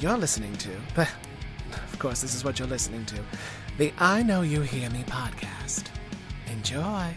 you're listening to, but of course, this is what you're listening to, the I Know You Hear Me podcast. Enjoy.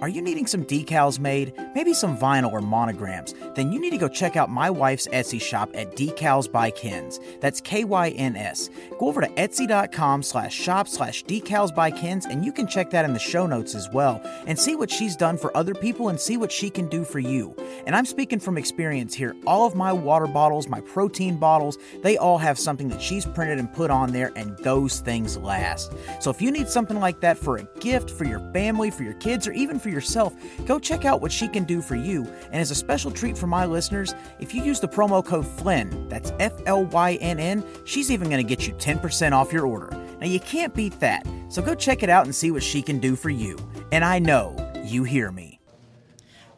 Are you needing some decals made? Maybe some vinyl or monograms? Then you need to go check out my wife's Etsy shop at Decals by Kyns. That's K-Y-N-S. Go over to etsy.com slash shop slash decals by Kyns and you can check that in the show notes as well and see what she's done for other people and see what she can do for you. And I'm speaking from experience here. All of my water bottles, my protein bottles, they all have something that she's printed and put on there and those things last. So if you need something like that for a gift, for your family, for your kids, or even for yourself, go check out what she can do for you. And as a special treat for my listeners, if you use the promo code FLYNN, that's F L Y N N, she's even going to get you 10% off your order. Now, you can't beat that. So go check it out and see what she can do for you. And I know you hear me.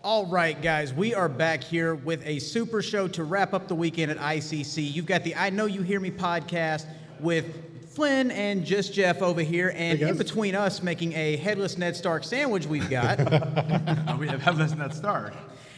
All right, guys, we are back here with a super show to wrap up the weekend at ICC. You've got the I Know You Hear Me podcast with Flynn and just Jeff over here, and in between us making a headless Ned Stark sandwich we've got. we have Headless Ned Stark.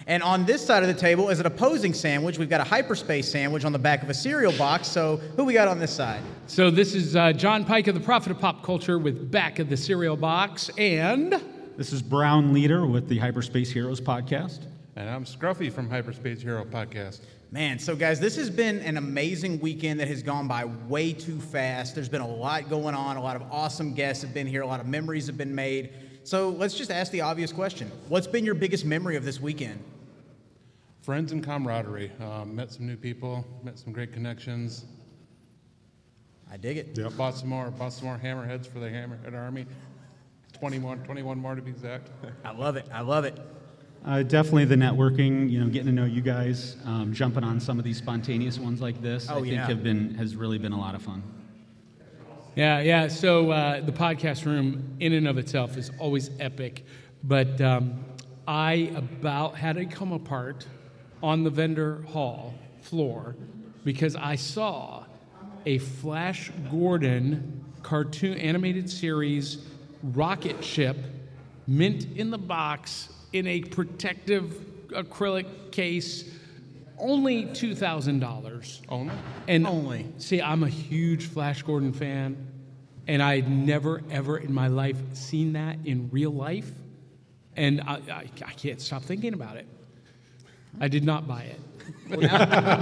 And on this side of the table is an opposing sandwich. We've got a hyperspace sandwich on the back of a cereal box. So who we got on this side? So this is uh, John Pike of the Prophet of Pop Culture with Back of the Cereal Box and This is Brown Leader with the Hyperspace Heroes podcast. And I'm Scruffy from Hyperspace Hero Podcast. Man, so guys, this has been an amazing weekend that has gone by way too fast. There's been a lot going on. A lot of awesome guests have been here. A lot of memories have been made. So let's just ask the obvious question: What's been your biggest memory of this weekend? Friends and camaraderie. Um, met some new people, met some great connections. I dig it. Bought some more, bought some more hammerheads for the Hammerhead Army. 21, 21 more to be exact. I love it. I love it. Uh, definitely the networking, you know, getting to know you guys, um, jumping on some of these spontaneous ones like this. I Oh, think yeah. have been has really been a lot of fun. yeah, yeah. So uh, the podcast room, in and of itself, is always epic. But um, I about had it come apart on the vendor hall floor because I saw a Flash Gordon cartoon animated series rocket ship mint in the box in a protective acrylic case only $2000 Only? and Only. see i'm a huge flash gordon fan and i'd never ever in my life seen that in real life and i, I, I can't stop thinking about it i did not buy it Well, now,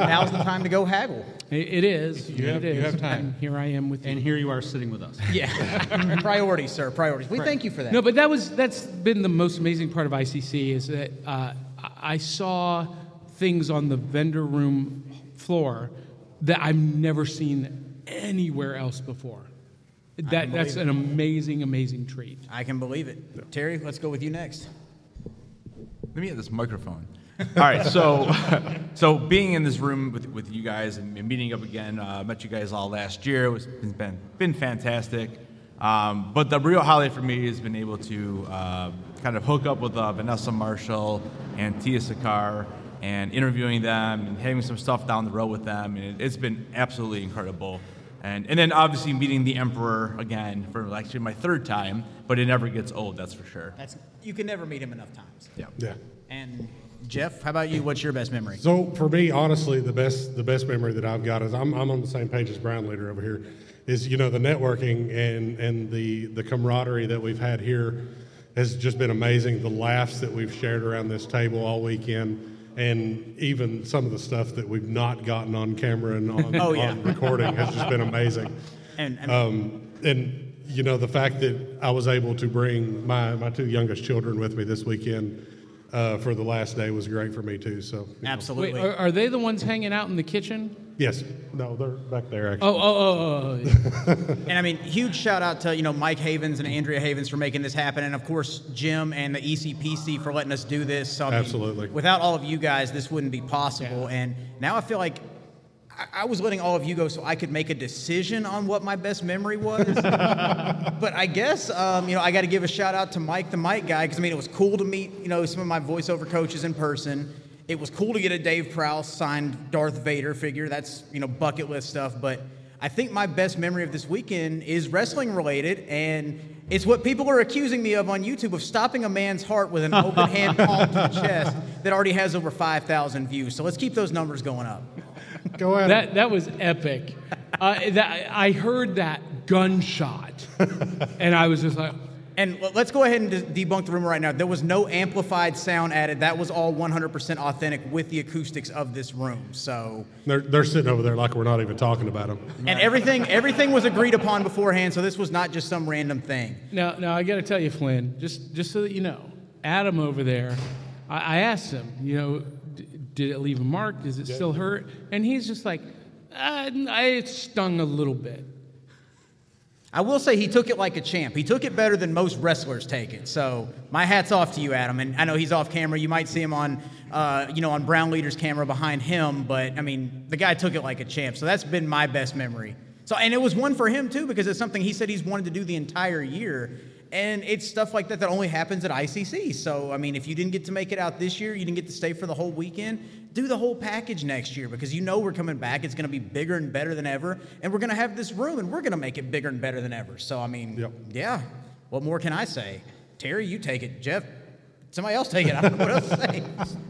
now's the time to go haggle. it, it is You have- it you have time. and here i am with you. And here you are sitting with us. Yeah. priorities, sir. Priorities. We thank you for that. No, but that was that's been the most amazing part of ICC is that uh, I- I saw things on the vendor room floor that I've never seen anywhere else before. That that's an amazing, amazing treat. I can believe it. Terry, let's go with you next. Let me get this microphone. All right, so so being in this room with, with you guys and meeting up again, uh, met you guys all last year. It was it's been been fantastic. Um, but the real highlight for me has been able to uh, kind of hook up with uh, Vanessa Marshall and Tiya Sircar and interviewing them and having some stuff down the road with them. And it, it's been absolutely incredible. And, and then obviously meeting the Emperor again for actually my third time, but it never gets old, that's for sure. That's you can never meet him enough times. Yeah. Yeah. And Jeff, how about you? What's your best memory? So for me, honestly, the best the best memory that I've got is I'm, I'm on the same page as Brown Leader over here. Is you know the networking and and the the camaraderie that we've had here has just been amazing. The laughs that we've shared around this table all weekend, and even some of the stuff that we've not gotten on camera and on, Oh, yeah. on recording has just been amazing. And, and Um, and you know the fact that I was able to bring my, my two youngest children with me this weekend uh, for the last day was great for me too. So you know. absolutely. Wait, are, are they the ones hanging out in the kitchen? yes, no, they're back there. Actually. Oh, oh, oh, oh, oh. And I mean, huge shout out to you know Mike Havens and Andrea Havens for making this happen, and of course Jim and the E ECPC for letting us do this. So, I mean, Absolutely. Without all of you guys, this wouldn't be possible. And now I feel like I, was letting all of you go so I could make a decision on what my best memory was. but I guess um, you know I got to give a shout out to Mike, the Mic guy, because I mean it was cool to meet you know some of my voiceover coaches in person. It was cool to get a Dave Prowse signed Darth Vader figure. That's you know bucket list stuff. But I think my best memory of this weekend is wrestling related, and It's what people are accusing me of on YouTube of stopping a man's heart with an open hand palm to the chest that already has over 5,000 views. So let's keep those numbers going up. Go ahead. That that was epic. Uh, that, I heard that gunshot, and I was just like, And let's go ahead and debunk the rumor right now. There was no amplified sound added. That was all 100% authentic with the acoustics of this room. So, they're, they're sitting over there like we're not even talking about them. and everything everything was agreed upon beforehand. So this was not just some random thing. Now, now I got to tell you, Flynn, just just so that you know, Adam over there, I, I asked him, you know, d- did it leave a mark? Does it still hurt? And he's just like, uh, it stung a little bit. I will say he took it like a champ. He took it better than most wrestlers take it. So my hat's off to you, Adam. And I know he's off camera. You might see him on, uh, you know, on Brown Leader's camera behind him. But I mean, the guy took it like a champ. So that's been my best memory. So and it was one for him too because it's something he said he's wanted to do the entire year. And it's stuff like that that only happens at ICC. So I mean, if you didn't get to make it out this year, you didn't get to stay for the whole weekend. Do the whole package next year because you know we're coming back. It's going to be bigger and better than ever, and we're going to have this room, and we're going to make it bigger and better than ever. So I mean, Yep. yeah. What more can I say? Terry, you take it. Jeff, somebody else take it. I don't know what else to say.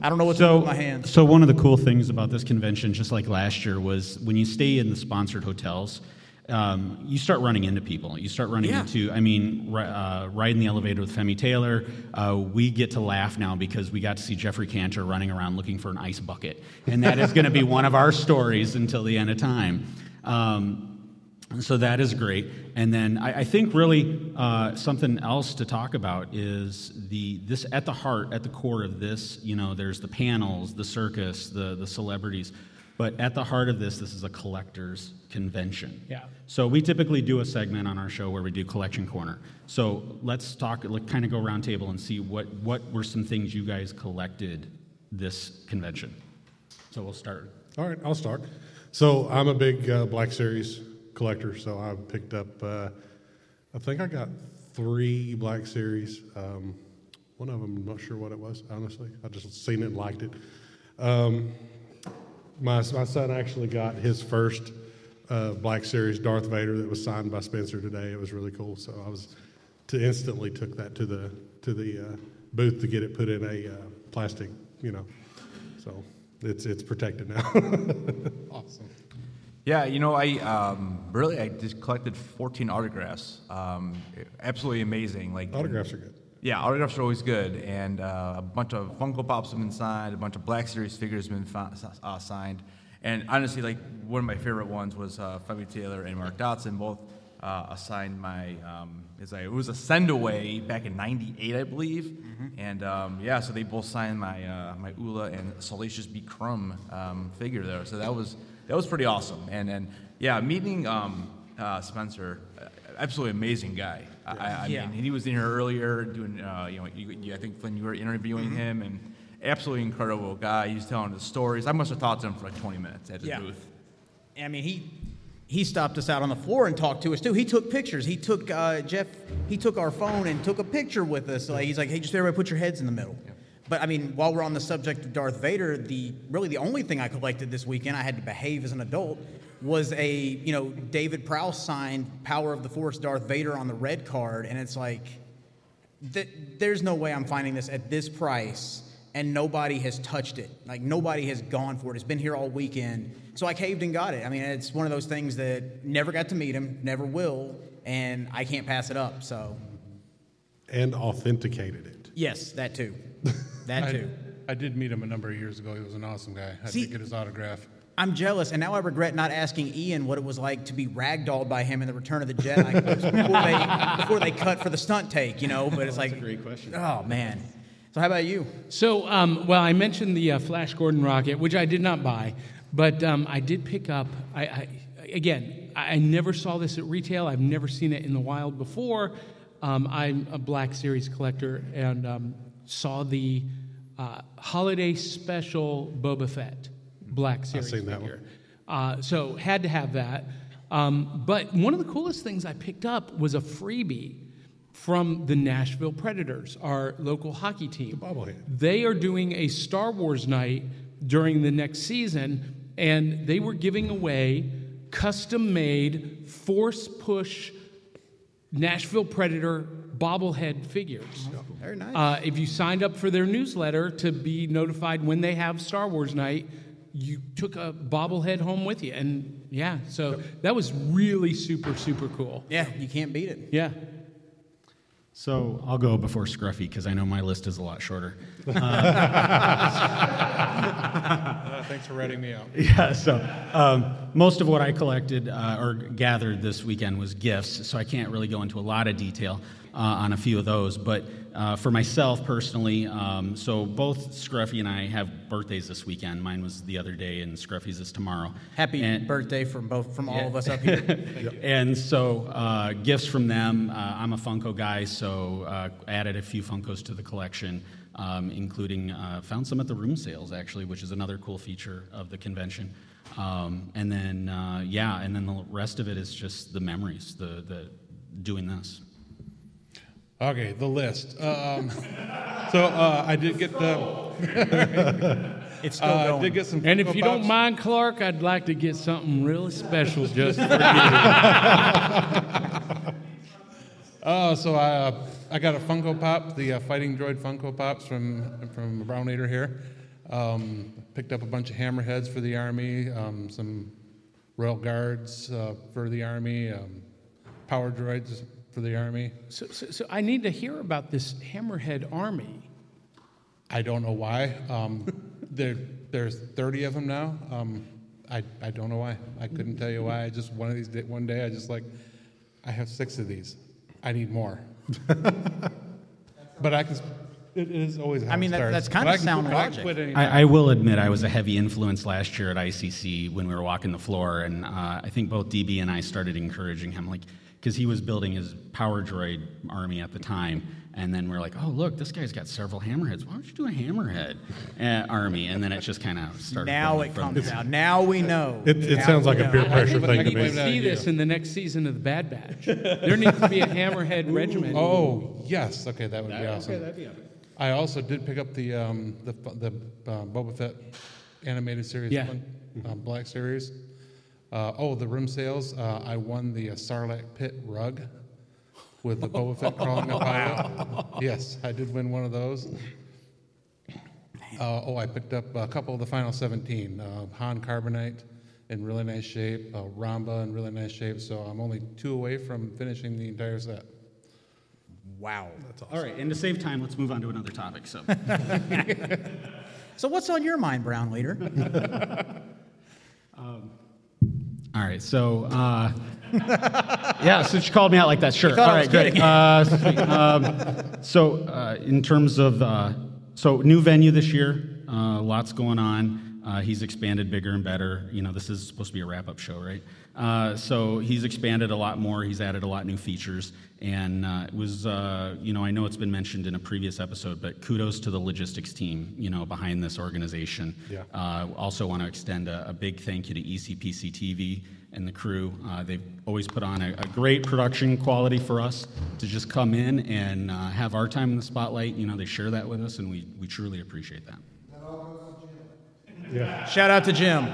I don't know what to do So, with my hands. so one of the cool things about this convention, just like last year, was when you stay in the sponsored hotels, um, you start running into people. You start running Yeah. into, I mean, uh, riding the elevator with Femi Taylor. Uh, we get to laugh now because we got to see Jeffrey Cantor running around looking for an ice bucket, and that is going to be one of our stories until the end of time. Um, so that is great. And then I, I think really uh, something else to talk about is the this at the heart, at the core of this. You know, there's the panels, the circus, the the celebrities, but at the heart of this, this is a collectors convention. Yeah. So we typically do a segment on our show where we do collection corner. So let's talk, like, kind of go round table and see what what were some things you guys collected this convention. So we'll start. All right, I'll start. So I'm a big uh, Black Series collector, so I picked up. Uh, I think I got three Black Series. Um, one of them, I'm not sure what it was. Honestly, I just seen it and liked it. Um, my my son actually got his first uh, Black Series Darth Vader that was signed by Spencer today. It was really cool. So I was to instantly took that to the to the uh, booth to get it put in a uh, plastic, you know. So it's it's protected now. Awesome. Yeah, you know, I um, really I just collected 14 autographs. Um, absolutely amazing. Like Autographs are good. Yeah, autographs are always good, and uh, a bunch of Funko Pops have been signed, a bunch of Black Series figures have been fi- uh, signed, and honestly, like one of my favorite ones was uh, Femi Taylor and Mark Dodson both uh, assigned my. Um, like, it was a send away back in '98, I believe, and um, yeah, so they both signed my uh, my Oola and Salacious B. Crumb um, figure there. So that was that was pretty awesome, and and yeah, meeting um, uh, Spencer, uh, absolutely amazing guy. I, I, Yeah. mean, he was in here earlier doing, uh, you know, you, you, I think Flynn, you were interviewing him, and absolutely incredible guy. He's telling the stories. I must have talked to him for like 20 minutes at his Yeah. booth. I mean, he he stopped us out on the floor and talked to us too. He took pictures. He took uh, Jeff. He took our phone and took a picture with us. Like he's like, hey, just everybody put your heads in the middle. But I mean, while we're on the subject of Darth Vader, the really the only thing I collected this weekend, I had to behave as an adult, was a you know David Prowse signed Power of the Force Darth Vader on the red card, and it's like, th- there's no way I'm finding this at this price and nobody has touched it. Like nobody has gone for it. It's been here all weekend. So I caved and got it. I mean, it's one of those things that never got to meet him, never will, and I can't pass it up. So and authenticated it. yes, that too. That I, too. I did meet him a number of years ago. He was an awesome guy. I See- did get his autograph. I'm jealous, and now I regret not asking Ian what it was like to be ragdolled by him in the Return of the Jedi clips before they before they cut for the stunt take, you know. But it's like, great question. Oh man. So how about you? So, um, well, I mentioned the uh, Flash Gordon rocket, which I did not buy, but um, I did pick up. I, I again, I I never saw this at retail. I've never seen it in the wild before. Um, I'm a Black Series collector and um, saw the uh, holiday special Boba Fett Black Series seen that figure. Uh, so had to have that. Um, but one of the coolest things I picked up was a freebie from the Nashville Predators, our local hockey team. bobblehead. They are doing a Star Wars night during the next season, and they were giving away custom made force push Nashville Predator bobblehead figures. Very nice. Uh, if you signed up for their newsletter to be notified when they have Star Wars night, you took a bobblehead home with you. And yeah, so that was really super, super cool. yeah, you can't beat it. Yeah. So I'll go before Scruffy because I know my list is a lot shorter. Uh, thanks for ratting me out. Yeah, so um, most of what I collected uh, or gathered this weekend was gifts, so I can't really go into a lot of detail uh, on a few of those. But uh, for myself personally, um, so both Scruffy and I have birthdays this weekend. Mine was the other day, and Scruffy's is tomorrow. Happy And- birthday from both from all of us up here. and so uh, gifts from them. Uh, I'm a Funko guy, so uh, added a few Funkos to the collection, um, including uh, found some at the room sales actually, which is another cool feature of the convention. Um, and then uh, yeah, and then the rest of it is just the memories, the the doing this. Okay, the list. Um, so uh, I did get the. It's still Uh, I going. did get some. And if Funko you don't mind, Clark, I'd like to get something really special just for you. Oh, so I, uh, I got a Funko Pop, the uh, Fighting Droid Funko Pops from from Brown Leader here. Um, picked up a bunch of hammerheads for the army, um, some Royal Guards uh, for the army, um, Power Droids for the army. So, so, so I need to hear about this Hammerhead army. I don't know why. Um, there, there's 30 of them now. Um, I, I don't know why. I couldn't tell you why. I just one of these day, one day I just like, I have six of these. I need more. but I can. It is always. How I mean, it that- that's kinda But I can sound quit- I logic. I, I will admit I was a heavy influence last year at ICC when we were walking the floor, and uh, I think both DB and I started encouraging him, like, because he was building his power droid army at the time, and then we're like, oh look, this guy's got several hammerheads. Why don't you do a hammerhead uh, army? And then it just kind of started. now it from comes there. out. Now we know. It, it sounds we like a know. peer I pressure thing we to need to me. that see this in the next season of the Bad Batch. There needs to be a Hammerhead regiment. Oh yes, okay, that would be awesome. I also did pick up the um, the the uh, Boba Fett animated series Yeah. one, uh, Black Series. Uh, oh, the room sales. Uh, I won the uh, Sarlacc Pit rug with the Boba Fett crawling up out of it. Yes, I did win one of those. Uh, oh, I picked up a couple of the final 17. Uh, Han Carbonite in really nice shape, uh, Romba in really nice shape. So I'm only two away from finishing the entire set. Wow. That's awesome. All right, and to save time, let's move on to another topic. So. So what's on your mind, Brown Leader? All right, so uh, yeah, since you called me out like that, sure. All right, All I right, was good. Uh. Um, so uh, in terms of uh, so new venue this year, uh, lots going on. Uh, he's expanded bigger and better. You know, this is supposed to be a wrap-up show, right? Uh, so he's expanded a lot more. He's added a lot new features, and uh, it was, uh, you know, I know it's been mentioned in a previous episode, but kudos to the logistics team, you know, behind this organization. Yeah. Uh, also, want to extend a, a big thank you to ECPC TV and the crew. Uh, they've always put on a, a great production quality for us to just come in and uh, have our time in the spotlight. You know, they share that with us, and we, we truly appreciate that. Shout out to Jim.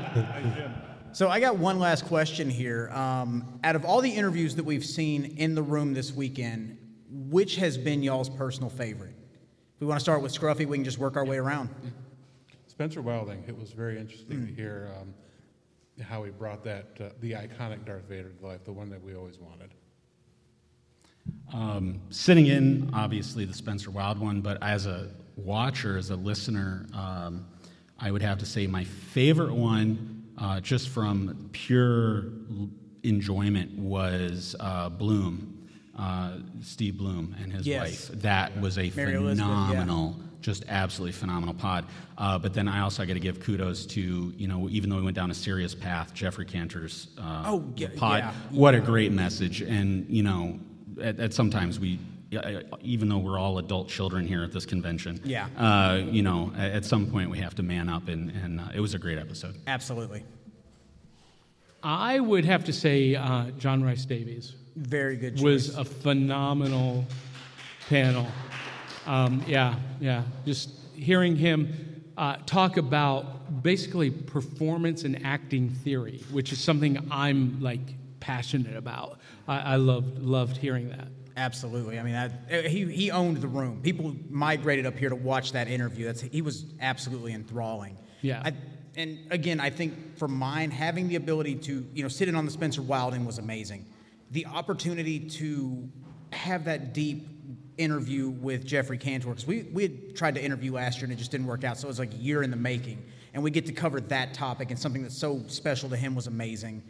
So I got one last question here. Um, out of all the interviews that we've seen in the room this weekend, which has been y'all's personal favorite? If we want to start with Scruffy, we can just work our way around. Spencer Wilding, it was very interesting to hear um, how he brought that, uh, the iconic Darth Vader to life, the one that we always wanted. Um, sitting in, obviously, the Spencer Wild one, but as a watcher, as a listener, um, I would have to say my favorite one, uh, just from pure enjoyment, was uh, Blum, uh, Steve Blum and his Yes. wife. That was a Mary Elizabeth, yeah. phenomenal, just absolutely phenomenal pod. Uh, but then I also got to give kudos to, you know, even though we went down a serious path, Jeffrey Cantor's uh, Oh, yeah, pod. yeah. What a great message. And, you know, at, at sometimes we, even though we're all adult children here at this convention, Yeah. uh, you know, at, at some point we have to man up, and, and uh, it was a great episode. Absolutely. I would have to say uh, John Rhys-Davies Very good choice. was a phenomenal panel. Um, yeah, yeah. Just hearing him uh, talk about basically performance and acting theory, which is something I'm like passionate about. I, I loved loved hearing that. Absolutely. I mean, uh, he he owned the room. People migrated up here to watch that interview. That's he was absolutely enthralling. Yeah. I, and again, I think for mine, having the ability to you know sit in on the Spencer Wilding was amazing. The opportunity to have that deep interview with Jeffrey Cantor because we we had tried to interview last year and it just didn't work out. So it was like a year in the making, and we get to cover that topic and something that's so special to him was amazing.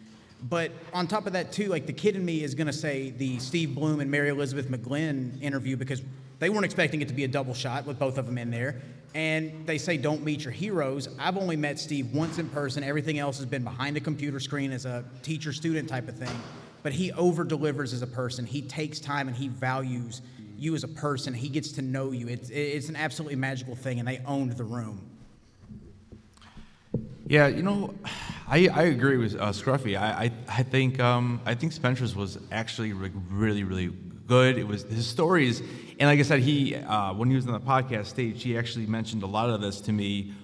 But on top of that, too, like the kid in me is going to say the Steve Blum and Mary Elizabeth McGlynn interview because they weren't expecting it to be a double shot with both of them in there. And they say, don't meet your heroes. I've only met Steve once in person. Everything else has been behind a computer screen as a teacher student type of thing. But he over delivers as a person. He takes time and he values you as a person. He gets to know you. It's, it's an absolutely magical thing, and they owned the room. Yeah, you know, I, I agree with uh, Scruffy. I, I, I think um, I think Spencer's was actually re- really really good. It was his stories, and like I said, he uh, when he was on the podcast stage, he actually mentioned a lot of this to me.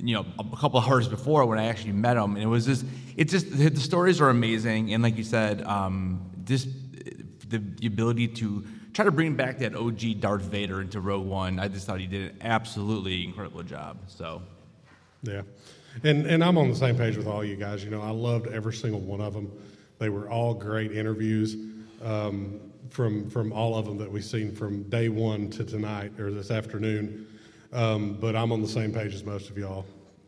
You know, a couple of hours before when I actually met him, and it was just it's just the stories are amazing, and like you said, um, just the, the ability to try to bring back that OG Darth Vader into Rogue One. I just thought he did an absolutely incredible job. So. Yeah. And, and I'm on the same page with all you guys. You know, I loved every single one of them. They were all great interviews um, from, from all of them that we've seen from day one to tonight or this afternoon. Um, but I'm on the same page as most of y'all.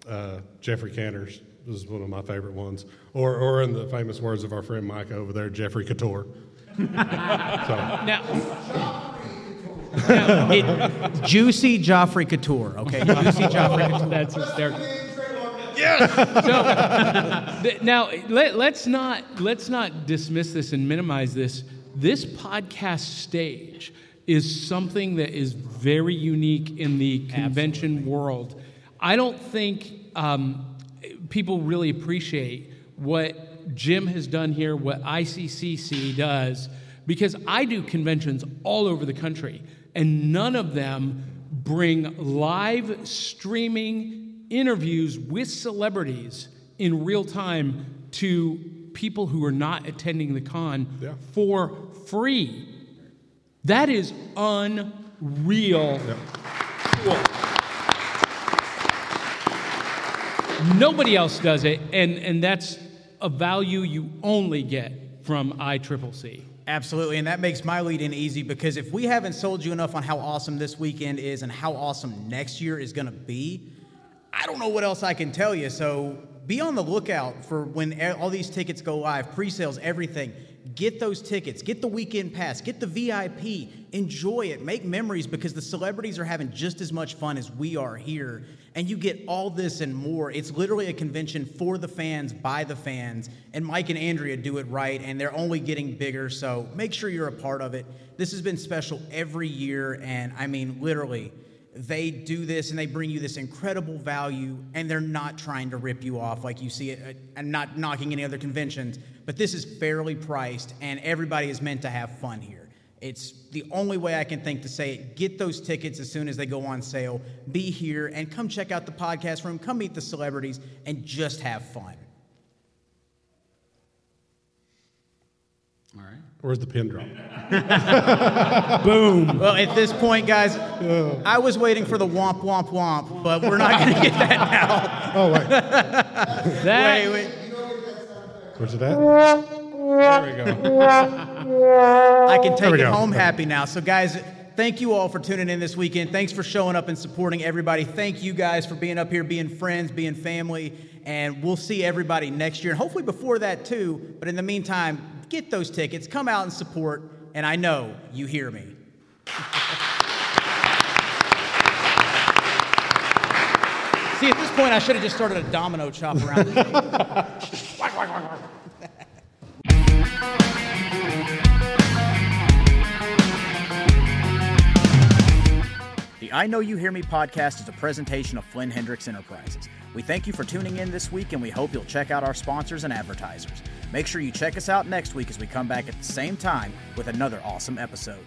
Uh, Jeffrey Cantor's was one of my favorite ones. Or, or in the famous words of our friend Mike over there, Jeffrey Couture. so. Now, It, juicy Joffrey Couture, okay? Juicy Joffrey Couture. that's hysterical. So th- now let, let's not let's not dismiss this and minimize this. This podcast stage is something that is very unique in the convention world. I don't think um, people really appreciate what Jim has done here, what ICCC does, because I do conventions all over the country, and none of them bring live streaming interviews with celebrities in real time to people who are not attending the con Yeah. for free. That is unreal. Cool. Nobody else does it, and, and that's a value you only get from ICCC. Absolutely, and that makes my lead in easy because if we haven't sold you enough on how awesome this weekend is and how awesome next year is going to be, I don't know what else I can tell you. So be on the lookout for when all these tickets go live, pre sales, everything. Get those tickets, get the weekend pass, get the VIP, enjoy it, make memories because the celebrities are having just as much fun as we are here. And you get all this and more. It's literally a convention for the fans, by the fans. And Mike and Andrea do it right, and they're only getting bigger. So make sure you're a part of it. This has been special every year, and I mean, literally they do this and they bring you this incredible value and they're not trying to rip you off like you see it and not knocking any other conventions but this is fairly priced and everybody is meant to have fun here. It's the only way i can think to say it. Get those tickets as soon as they go on sale. Be here and come check out the podcast room. Come meet the celebrities and just have fun. All right. Where's the pin drop? Boom. Well at this point guys i was waiting for the womp womp womp but we're not going to get that now Oh, wait. That, wait, wait. Where's it at? There we go. I can take it go. home happy now. So, guys, thank you all for tuning in this weekend. Thanks for showing up and supporting everybody. Thank you guys for being up here, being friends, being family. And we'll see everybody next year. And hopefully before that, too. But in the meantime, get those tickets, come out and support. And I know you hear me. See, at this point, I should have just started a domino chop around the I Know You Hear Me podcast is a presentation of Flynn Hendrix Enterprises. We thank you for tuning in this week and we hope you'll check out our sponsors and advertisers. Make sure you check us out next week as we come back at the same time with another awesome episode.